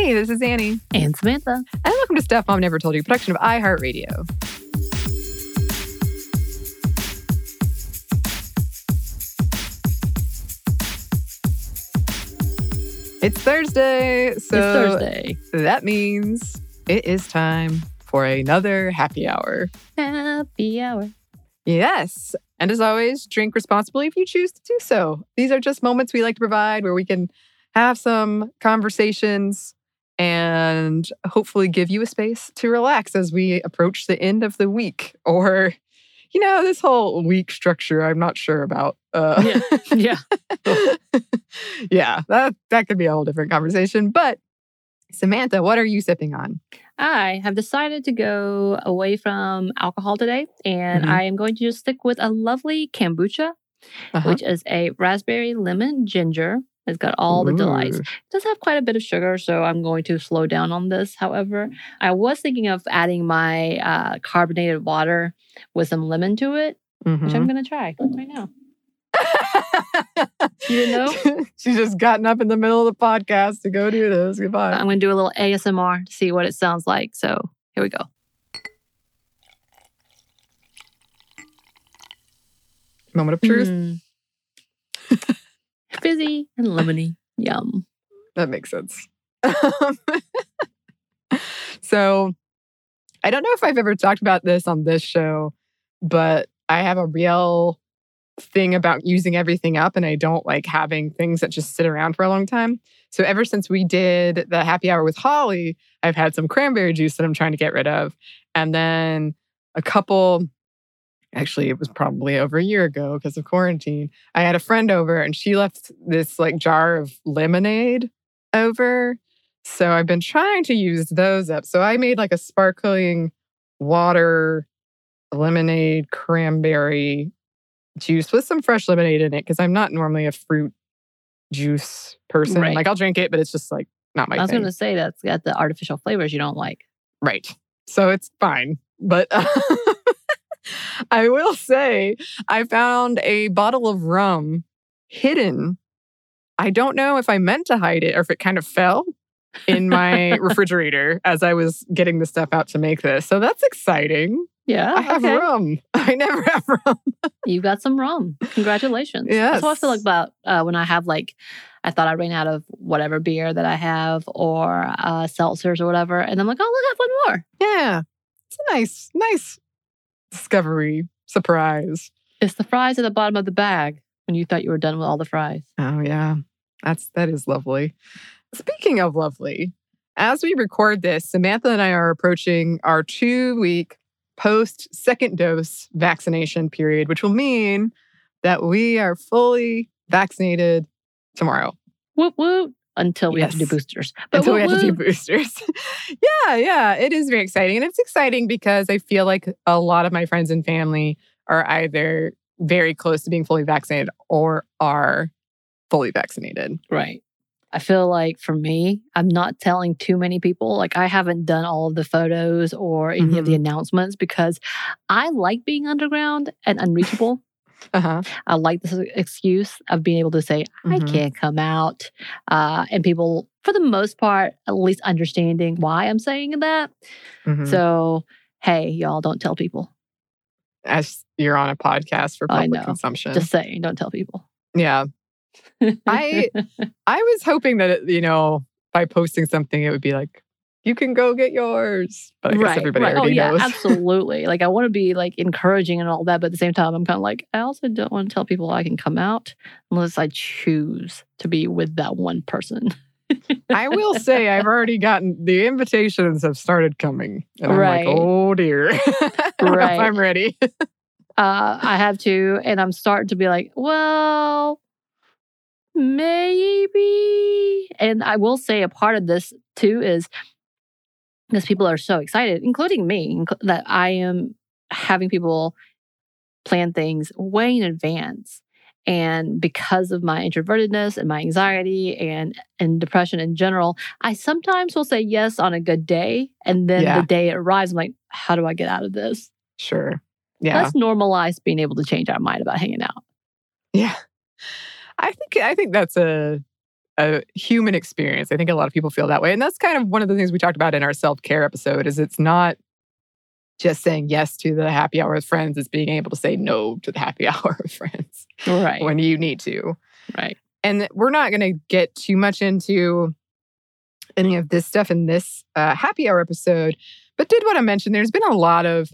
Hey, this is Annie. And Samantha. And welcome to Stuff Mom Never Told You, production of iHeartRadio. It's Thursday. So it's Thursday. That means it is time for another happy hour. Happy hour. Yes. And as always, drink responsibly if you choose to do so. These are just moments we like to provide where we can have some conversations and hopefully give you a space to relax as we approach the end of the week or you know this whole week structure i'm not sure about uh, yeah yeah yeah that that could be a whole different conversation but samantha what are you sipping on i have decided to go away from alcohol today and mm-hmm. i am going to just stick with a lovely kombucha uh-huh. which is a raspberry lemon ginger it's got all the delights. It does have quite a bit of sugar, so I'm going to slow down on this. However, I was thinking of adding my uh, carbonated water with some lemon to it, mm-hmm. which I'm mm-hmm. going to try right now. you know? She's just gotten up in the middle of the podcast to go do this. Goodbye. I'm going to do a little ASMR to see what it sounds like. So here we go. Moment of truth. Mm fizzy and lemony. Yum. That makes sense. Um, so, I don't know if I've ever talked about this on this show, but I have a real thing about using everything up and I don't like having things that just sit around for a long time. So ever since we did the happy hour with Holly, I've had some cranberry juice that I'm trying to get rid of. And then a couple actually it was probably over a year ago because of quarantine. I had a friend over and she left this like jar of lemonade over. So i've been trying to use those up. So i made like a sparkling water lemonade cranberry juice with some fresh lemonade in it because i'm not normally a fruit juice person. Right. like i'll drink it but it's just like not my i was going to say that's got the artificial flavors you don't like. Right. So it's fine. But uh, I will say, I found a bottle of rum hidden. I don't know if I meant to hide it or if it kind of fell in my refrigerator as I was getting the stuff out to make this. So that's exciting. Yeah. I have okay. rum. I never have rum. you got some rum. Congratulations. Yes. That's what I feel like about uh, when I have like, I thought I ran out of whatever beer that I have or uh, seltzers or whatever. And I'm like, oh, look, I have one more. Yeah. It's a nice, nice discovery surprise. It's the fries at the bottom of the bag when you thought you were done with all the fries. Oh yeah. That's that is lovely. Speaking of lovely, as we record this, Samantha and I are approaching our 2-week post second dose vaccination period, which will mean that we are fully vaccinated tomorrow. Whoop whoop until we yes. have to do boosters. But until we have to do boosters. yeah, yeah, it is very exciting. And it's exciting because I feel like a lot of my friends and family are either very close to being fully vaccinated or are fully vaccinated. Right. I feel like for me, I'm not telling too many people. Like, I haven't done all of the photos or any mm-hmm. of the mm-hmm. announcements because I like being underground and unreachable. Uh-huh. I like this excuse of being able to say, I mm-hmm. can't come out. Uh, and people, for the most part, at least understanding why I'm saying that. Mm-hmm. So, hey, y'all don't tell people. As you're on a podcast for public consumption. Just saying, don't tell people. Yeah. I I was hoping that it, you know by posting something it would be like you can go get yours. But I guess right, everybody right. already oh, yeah, knows. absolutely. Like I want to be like encouraging and all that, but at the same time, I'm kind of like, I also don't want to tell people I can come out unless I choose to be with that one person. I will say I've already gotten the invitations have started coming. And I'm like, oh dear. right. I'm ready. uh, I have to, and I'm starting to be like, well, maybe. And I will say a part of this too is because people are so excited, including me, that I am having people plan things way in advance. And because of my introvertedness and my anxiety and, and depression in general, I sometimes will say yes on a good day. And then yeah. the day it arrives, I'm like, how do I get out of this? Sure. Yeah. Let's normalize being able to change our mind about hanging out. Yeah. I think I think that's a a human experience. I think a lot of people feel that way. And that's kind of one of the things we talked about in our self-care episode is it's not just saying yes to the happy hour with friends, it's being able to say no to the happy hour with friends Right. when you need to. right. And we're not going to get too much into any of this stuff in this uh, happy hour episode, but did want to mention there's been a lot of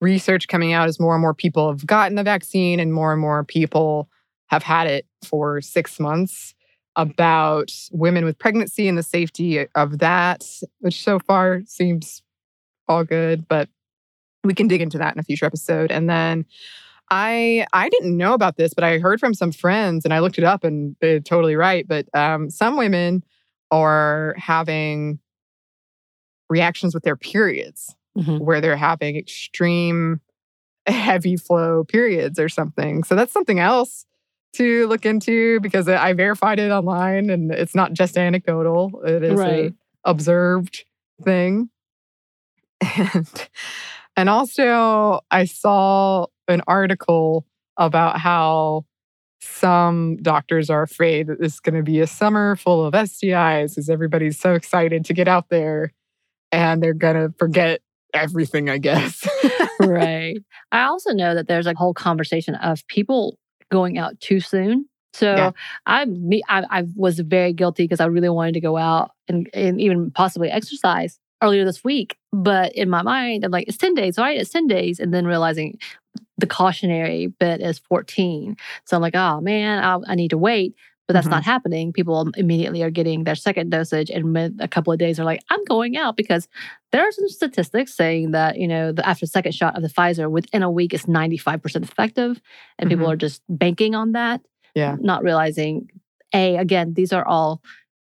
research coming out as more and more people have gotten the vaccine and more and more people have had it for six months about women with pregnancy and the safety of that, which so far seems all good, but we can dig into that in a future episode. And then I I didn't know about this, but I heard from some friends and I looked it up and they're totally right. But um, some women are having reactions with their periods Mhm. where they're having extreme heavy flow periods or something. So that's something else to look into because I verified it online and it's not just anecdotal. It is Right. a observed thing. And and also I saw an article about how some doctors are afraid that this is going to be a summer full of STIs because everybody's so excited to get out there and they're going to forget everything, I guess. right. I also know that there's a whole conversation of people going out too soon. So Yeah. I, me, I I was very guilty because I really wanted to go out and, and even possibly exercise earlier this week. But in my mind, I'm like, it's 10 days, all right, it's 10 days. And then realizing the cautionary bit is 14. So I'm like, oh man, I, I need to wait. But that's not happening. People immediately are getting their second dosage, and a couple of days are like, "I'm going out," because there are some statistics saying that you know the, after second shot of the Pfizer, within a week, is 95 percent effective, and people Mhm. are just banking on that, Yeah. not realizing, a again, these are all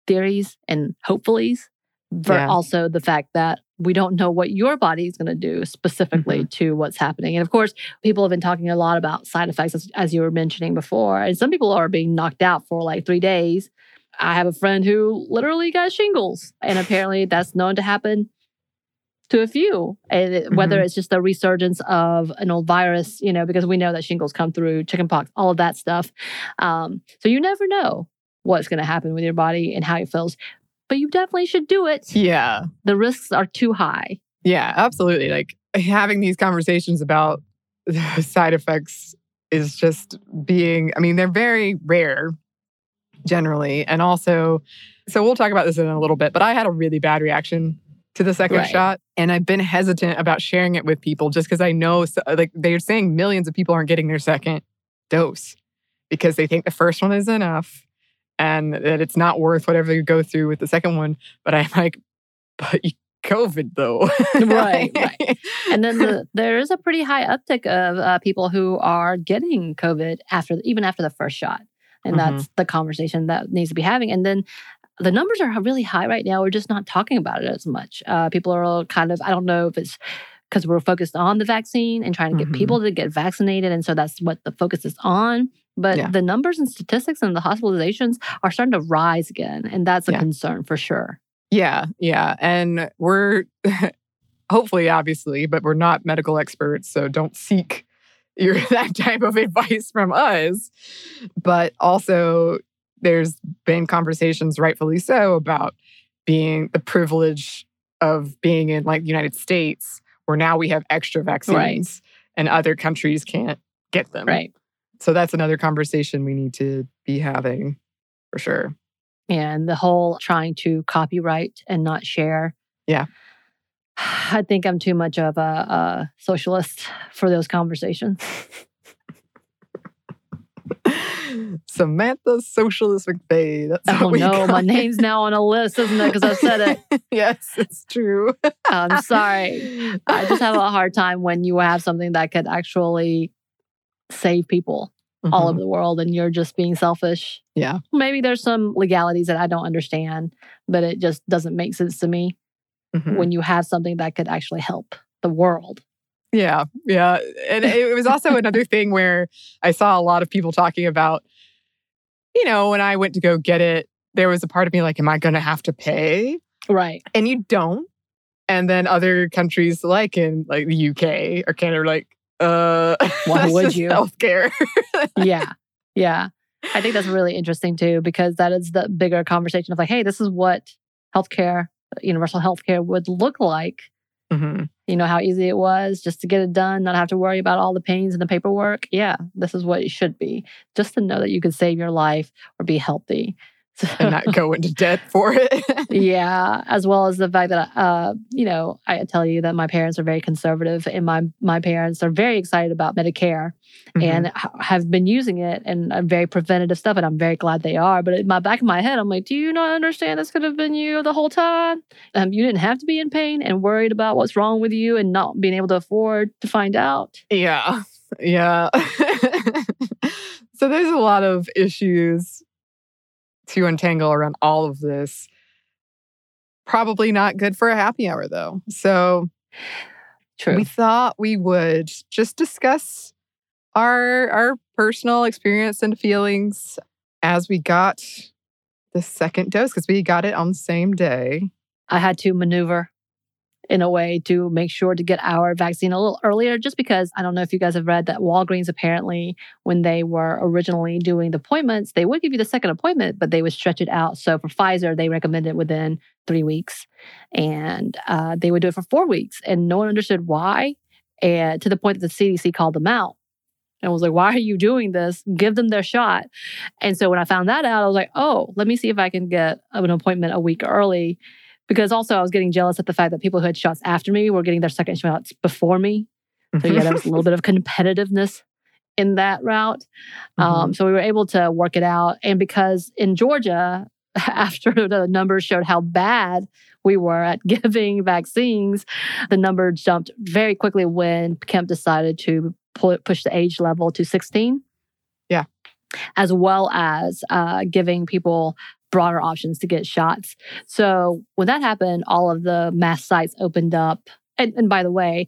theories and hopefullys, but Yeah. also the fact that we don't know what your body is going to do specifically to what's happening. And of course, people have been talking a lot about side effects, as, as you were mentioning before. And some people are being knocked out for like three days. I have a friend who literally got shingles, and apparently that's known to happen to a few. And it- whether it's just a resurgence of an old virus, you know, because we know that shingles come through chickenpox, all of that stuff. Um, so you never know what's going to happen with your body and how it feels. But you definitely should do it. yeah. The risks are too high. Yeah, absolutely. Like having these conversations about the side effects is just being, I mean, they're very rare generally. And also, so we'll talk about this in a little bit, but I had a really bad reaction to the second Right. shot. And I've been hesitant about sharing it with people just because I know, so, like, they're saying millions of people aren't getting their second dose because they think the first one is enough and that it's not worth whatever you go through with the second one. But I'm like, but you COVID though. Right, right. And then the, there is a pretty high uptick of uh, people who are getting COVID after even after the first shot, and Mhm. that's the conversation that needs to be having. And then the numbers are really high right now. We're just not talking about it as much. Uh, people are all kind of I don't know if it's because we're focused on the vaccine and trying to get Mhm. people to get vaccinated, and so that's what the focus is on. But Yeah. the numbers and statistics and the hospitalizations are starting to rise again, and that's a Yeah. concern for sure. Yeah, yeah. And we're hopefully, obviously, but we're not medical experts. So don't seek your, that type of advice from us. But also, there's been conversations, rightfully so, about being the privilege of being in like the United States, where now we have extra vaccines and other countries can't get them. Right. So that's another conversation we need to be having for sure. and the whole trying to copyright and not share. Yeah. I think I'm too much of a, a socialist for those conversations. Samantha Socialist McVey. That's Oh no, my it. name's now on a list, isn't it? Because I've said it. yes, it's true. I'm sorry. I just have a hard time when you have something that could actually save people all Mhm. over the world and you're just being selfish. Yeah. Maybe there's some legalities that I don't understand, but it just doesn't make sense to me Mhm. when you have something that could actually help the world. Yeah, yeah. And it was also another thing where I saw a lot of people talking about, you know, when I went to go get it, there was a part of me like, am I going to have to pay? Right. And you don't. And then other countries like in like the UK or Canada are like, uh, Why would you? Healthcare. yeah. Yeah. I think that's really interesting too, because that is the bigger conversation of like, hey, this is what healthcare, universal healthcare would look like. Mhm. You know how easy it was just to get it done, not have to worry about all the pains and the paperwork. Yeah, this is what it should be. Just to know that you can save your life or be healthy. and not go into debt for it. yeah, as well as the fact that uh, you know, I tell you that my parents are very conservative, and my my parents are very excited about Medicare Mhm. and have been using it and very preventative stuff, and I'm very glad they are. But in my back of my head, I'm like, do you not understand this could have been you the whole time? Um, you didn't have to be in pain and worried about what's wrong with you and not being able to afford to find out. Yeah. Yeah. so there's a lot of issues to untangle around all of this. Probably not good for a happy hour though. So True. we thought we would just discuss our our personal experience and feelings as we got the second dose because we got it on the same day. I had to maneuver in a way to make sure to get our vaccine a little earlier, just because I don't know if you guys have read that Walgreens apparently, when they were originally doing the appointments, they would give you the second appointment, but they would stretch it out. So for Pfizer, they recommended within three weeks, and uh, they would do it for four weeks, and no one understood why, and to the point that the CDC called them out. And was like, why are you doing this? Give them their shot. And so when I found that out, I was like, oh, let me see if I can get an appointment a week early because also I was getting jealous at the fact that people who had shots after me were getting their second shots before me. So yeah, there was a little bit of competitiveness in that route. Um, so we were able to work it out, and because in Georgia, after the numbers showed how bad we were at giving vaccines, the number jumped very quickly when Kemp decided to pull, push the age level to 16. Yeah. As well as uh, giving people broader options to get shots. So when that happened, all of the mass sites opened up. And, and by the way,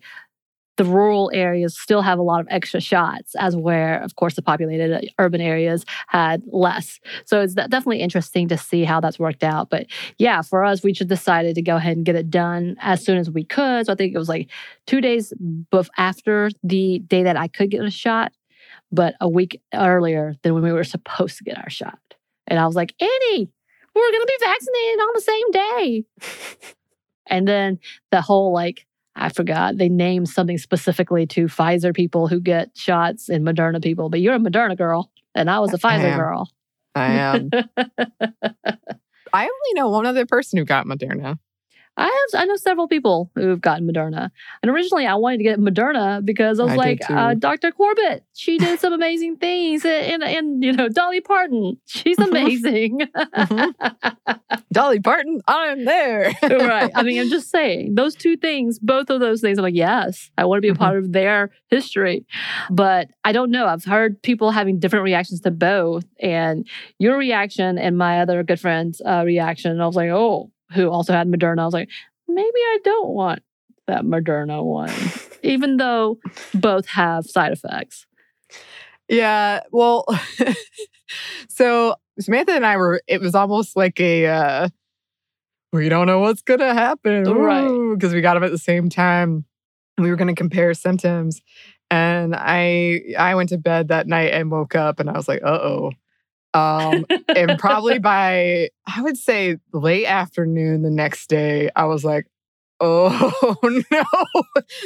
the rural areas still have a lot of extra shots, as where, of course, the populated uh, urban areas had less. So it's definitely interesting to see how that's worked out. But yeah, for us, we just decided to go ahead and get it done as soon as we could. So I think it was like two days after the day that I could get a shot, but a week earlier than when we were supposed to get our shot. And I was like, Annie, we're going to be vaccinated on the same day. and then the whole like, I forgot, they named something specifically to Pfizer people who get shots and Moderna people, but you're a Moderna girl and I was a I Pfizer am. girl. I am. I only know one other person who got Moderna. I have I know several people who've gotten Moderna. And originally I wanted to get Moderna because I was I like, uh, Dr. Corbett, she did some amazing things. And, and, and, you know, Dolly Parton, she's Mhm. amazing. Dolly Parton, I'm there. right. I mean, I'm just saying those two things, both of those things, I'm like, yes, I want to be a Mhm. part of their history. But I don't know. I've heard people having different reactions to both. And your reaction and my other good friend's uh, reaction, I was like, oh, who also had Moderna. I was like, maybe I don't want that Moderna one, even though both have side effects. Yeah, well, so Samantha and I were, it was almost like a, uh, we don't know what's going to happen. Right. Because we got them at the same time. We were going to compare symptoms. And I I went to bed that night and woke up and I was like, uh oh. Um, and probably by, I would say late afternoon the next day, I was like, oh no,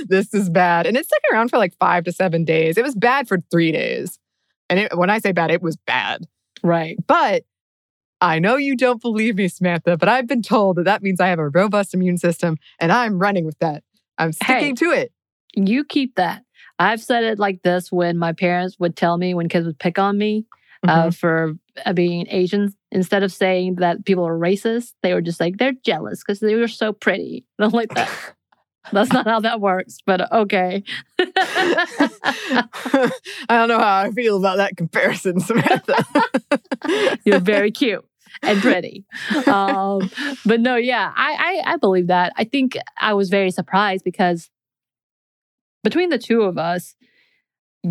this is bad. And it stuck around for like five to seven days. It was bad for three days. And it, when I say bad, it was bad. Right. But I know you don't believe me, Samantha, but I've been told that that means I have a robust immune system and I'm running with that. I'm sticking to it. You keep that. I've said it like this when my parents would tell me when kids would pick on me uh, for uh, being Asian. Instead of saying that people are racist, they were just like, they're jealous because they were so pretty. And I'm like, that, that's not how that works, but okay. I don't know how I feel about that comparison, Samantha. You're very cute and pretty. Um, but no, yeah, I, I I believe that. I think I was very surprised because between the two of us,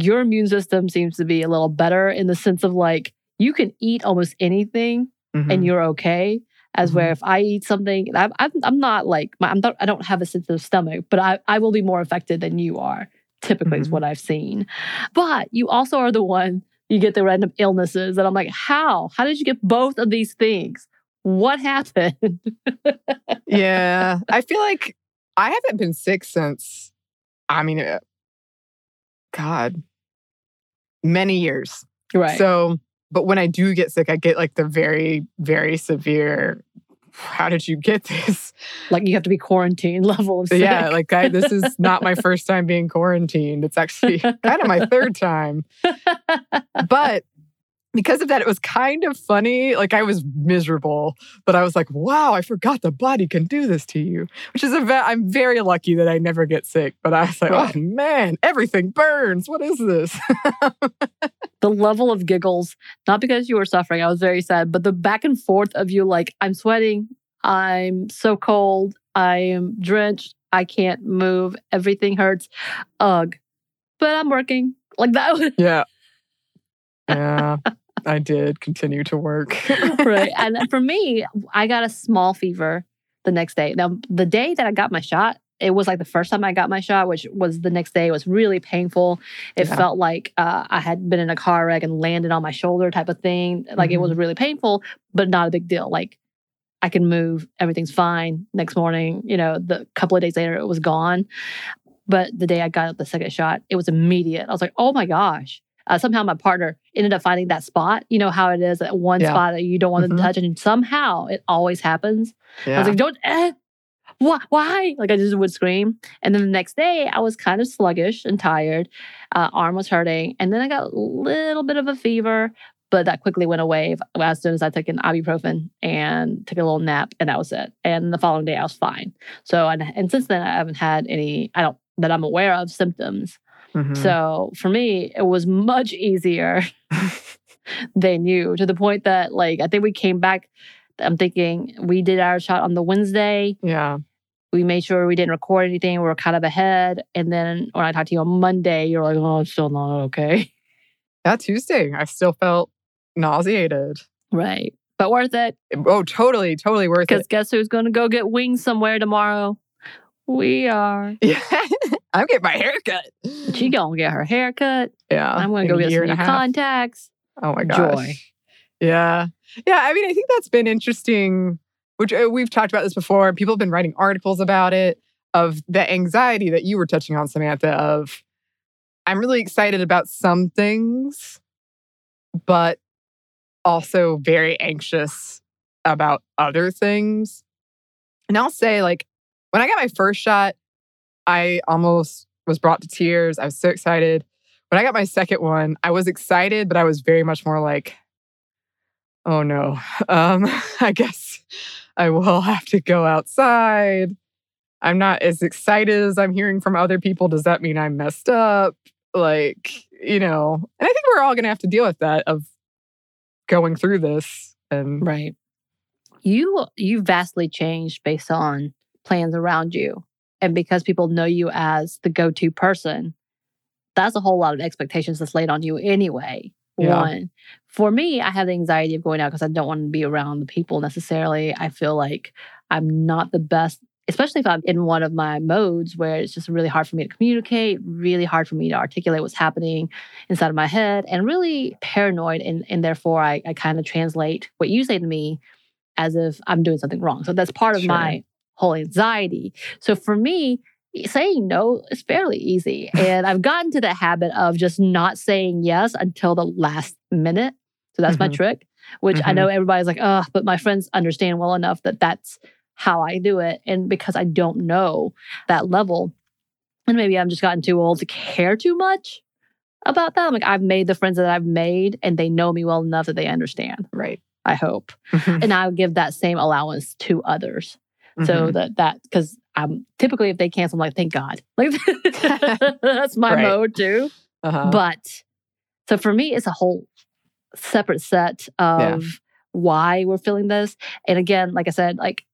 your immune system seems to be a little better in the sense of like you can eat almost anything Mm-hmm. and you're okay. As where Mhm. if I eat something, I'm I'm, I'm not like my, I'm not, I don't have a sensitive stomach, but I I will be more affected than you are. Typically, is Mhm. what I've seen. But you also are the one you get the random illnesses. And I'm like, how? How did you get both of these things? What happened? yeah. I feel like I haven't been sick since, I mean, uh, God, many years. right. So, but when I do get sick, I get like the very, very severe. How did you get this? like you have to be quarantined level of sick. Yeah, like I, this is not my first time being quarantined. It's actually kind of my third time. But because of that, it was kind of funny. Like I was miserable, but I was like, wow, I forgot the body can do this to you, which is a ve- I'm very lucky that I never get sick. But I was like, Right. oh man, everything burns. What is this? the level of giggles, not because you were suffering, I was very sad, but the back and forth of you like, I'm sweating, I'm so cold, I am drenched, I can't move, everything hurts. Ugh. But I'm working. Like that was yeah. Yeah, I did continue to work. right. And for me, I got a small fever the next day. Now, the day that I got my shot, it was like the first time I got my shot, which was the next day. It was really painful. It Yeah. felt like uh, I had been in a car wreck and landed on my shoulder, type of thing. Like it was really painful, but not a big deal. Like I can move, everything's fine. Next morning, you know, the couple of days later, it was gone. But the day I got the second shot, it was immediate. I was like, oh my gosh. Uh, somehow my partner ended up finding that spot. You know how it is that one Yeah. spot that you don't want Mhm. to touch, and somehow it always happens. I was like, don't, eh, why, why? Like I just would scream. And then the next day, I was kind of sluggish and tired. Uh, arm was hurting, and then I got a little bit of a fever, but that quickly went away as soon as I took an ibuprofen and took a little nap, and that was it. And the following day, I was fine. So, and, and since then, I haven't had any. I don't that I'm aware of symptoms. Mhm. So for me, it was much easier than you to the point that, like, I think we came back. I'm thinking we did our shot on the Wednesday. yeah. We made sure we didn't record anything. We were kind of ahead. And then when I talked to you on Monday, you're like, oh, it's still not okay. That Tuesday, I still felt nauseated. Right. But worth it. Oh, totally, totally worth it. Because guess who's going to go get wings somewhere tomorrow? We are. Yeah, I'm getting my hair cut. She going to get her hair cut. Yeah, I'm gonna go get some new contacts. Oh my gosh. Joy. Yeah. Yeah. I mean, I think that's been interesting, which uh, we've talked about this before. People have been writing articles about it, of the anxiety that you were touching on, Samantha, of I'm really excited about some things, but also very anxious about other things. And I'll say, like, when I got my first shot, I almost was brought to tears. I was so excited. When I got my second one, I was excited, but I was very much more like, oh no, um, I guess I will have to go outside. I'm not as excited as I'm hearing from other people. Does that mean I'm messed up? Like, you know, and I think we're all going to have to deal with that of going through this. And Right. You you vastly changed based on plans around you. And because people know you as the go-to person, that's a whole lot of expectations that's laid on you anyway. Yeah. One. For me, I have the anxiety of going out because I don't want to be around the people necessarily. I feel like I'm not the best, especially if I'm in one of my modes where it's just really hard for me to communicate, really hard for me to articulate what's happening inside of my head, and really paranoid. And, and therefore, I, I kind of translate what you say to me as if I'm doing something wrong. So that's part of Sure. my whole anxiety. So for me, saying no is fairly easy. And I've gotten to the habit of just not saying yes until the last minute. So that's my Mhm. trick, which I Mhm. know everybody's like, oh, but my friends understand well enough that that's how I do it. And because I don't know that level, and maybe I'm just gotten too old to care too much about that. Like I've made the friends that I've made and they know me well enough that they understand, right. I hope. And I'll give that same allowance to others so Mhm. that that because um typically if they cancel, I'm like, thank God. Like that's my Right. mode too. Uh-huh. But so for me, it's a whole separate set of why we're feeling this. And again, like I said, like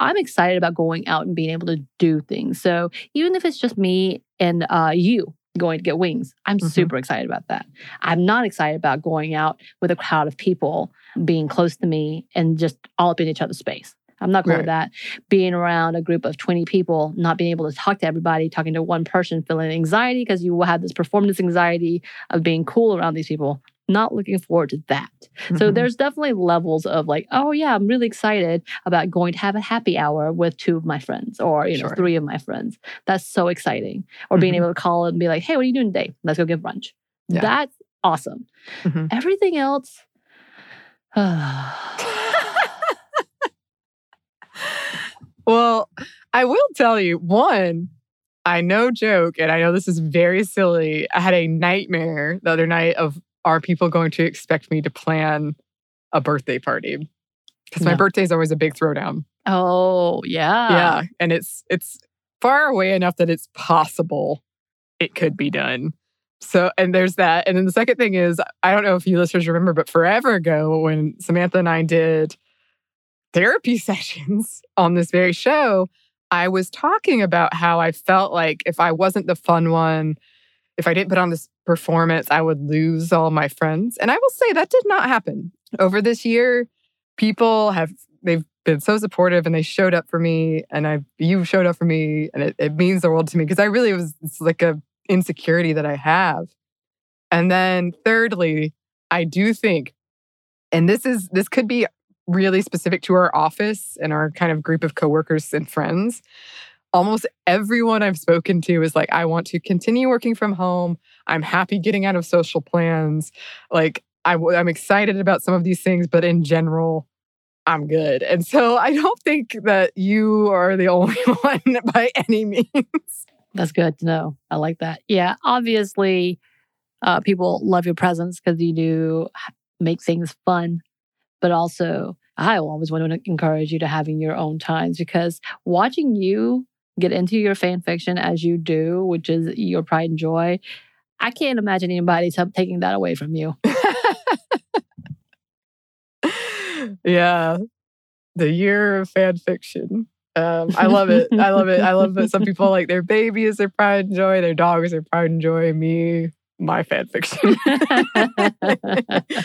I'm excited about going out and being able to do things. So even if it's just me and uh, you going to get wings, I'm Mhm. super excited about that. I'm not excited about going out with a crowd of people being close to me and just all up in each other's space. I'm not cool with that. Being around a group of 20 people, not being able to talk to everybody, talking to one person, feeling anxiety because you will have this performance anxiety of being cool around these people. not looking forward to that. So Mhm. there's definitely levels of like, oh yeah, I'm really excited about going to have a happy hour with two of my friends or you know Sure. three of my friends. That's so exciting. Or being Mhm. able to call and be like, hey, what are you doing today? Let's go get brunch. Yeah. That's awesome. Mhm. Everything else. Well, I will tell you one, I know joke, and I know this is very silly. I had a nightmare the other night of are people going to expect me to plan a birthday party? Because my No. birthday is always a big throwdown. oh yeah. yeah. And it's it's far away enough that it's possible it could be done. So and there's that. And then the second thing is, I don't know if you listeners remember, but forever ago when Samantha and I did therapy sessions on this very show, I was talking about how I felt like if I wasn't the fun one, if I didn't put on this performance, I would lose all my friends. And I will say that did not happen. Over this year, people have they've been so supportive and they showed up for me and I you showed up for me and it, it means the world to me because I really was it's like a insecurity that I have. And then thirdly, I do think, and this is this could be really specific to our office and our kind of group of coworkers and friends. Almost everyone I've spoken to is like, I want to continue working from home. I'm happy getting out of social plans. Like, I, w- I'm excited about some of these things, but in general, I'm good. And so I don't think that you are the only one by any means. That's good to know. I like that. Yeah, obviously, uh, people love your presence because you do make things fun, but also I always want to encourage you to having your own times because watching you get into your fan fiction as you do, which is your pride and joy, I can't imagine anybody taking that away from you. yeah. The year of fan fiction. Um, I love it. I love it. I love that some people like their baby is their pride and joy, their dog is their pride and joy. Me, my fan fiction.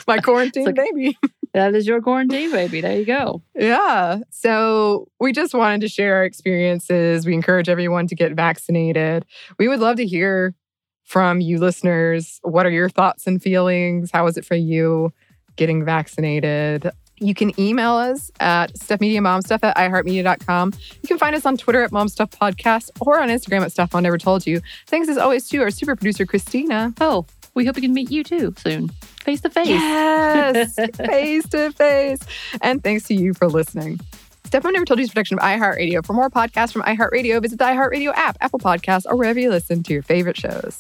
my quarantine like- baby. That is your quarantine, baby. There you go. Yeah. So we just wanted to share our experiences. We encourage everyone to get vaccinated. We would love to hear from you listeners. What are your thoughts and feelings? How was it for you getting vaccinated? You can email us at stuffmediamomstuff at iheartmedia.com. You can find us on Twitter at momstuffpodcast or on Instagram at Stuff Mom Never Told You. Thanks as always to our super producer, Christina. Oh, we hope we can meet you too soon, face to face. Yes, face to face. And thanks to you for listening. Mom Never Told You is a production of iHeartRadio. For more podcasts from iHeartRadio, visit the iHeartRadio app, Apple Podcasts, or wherever you listen to your favorite shows.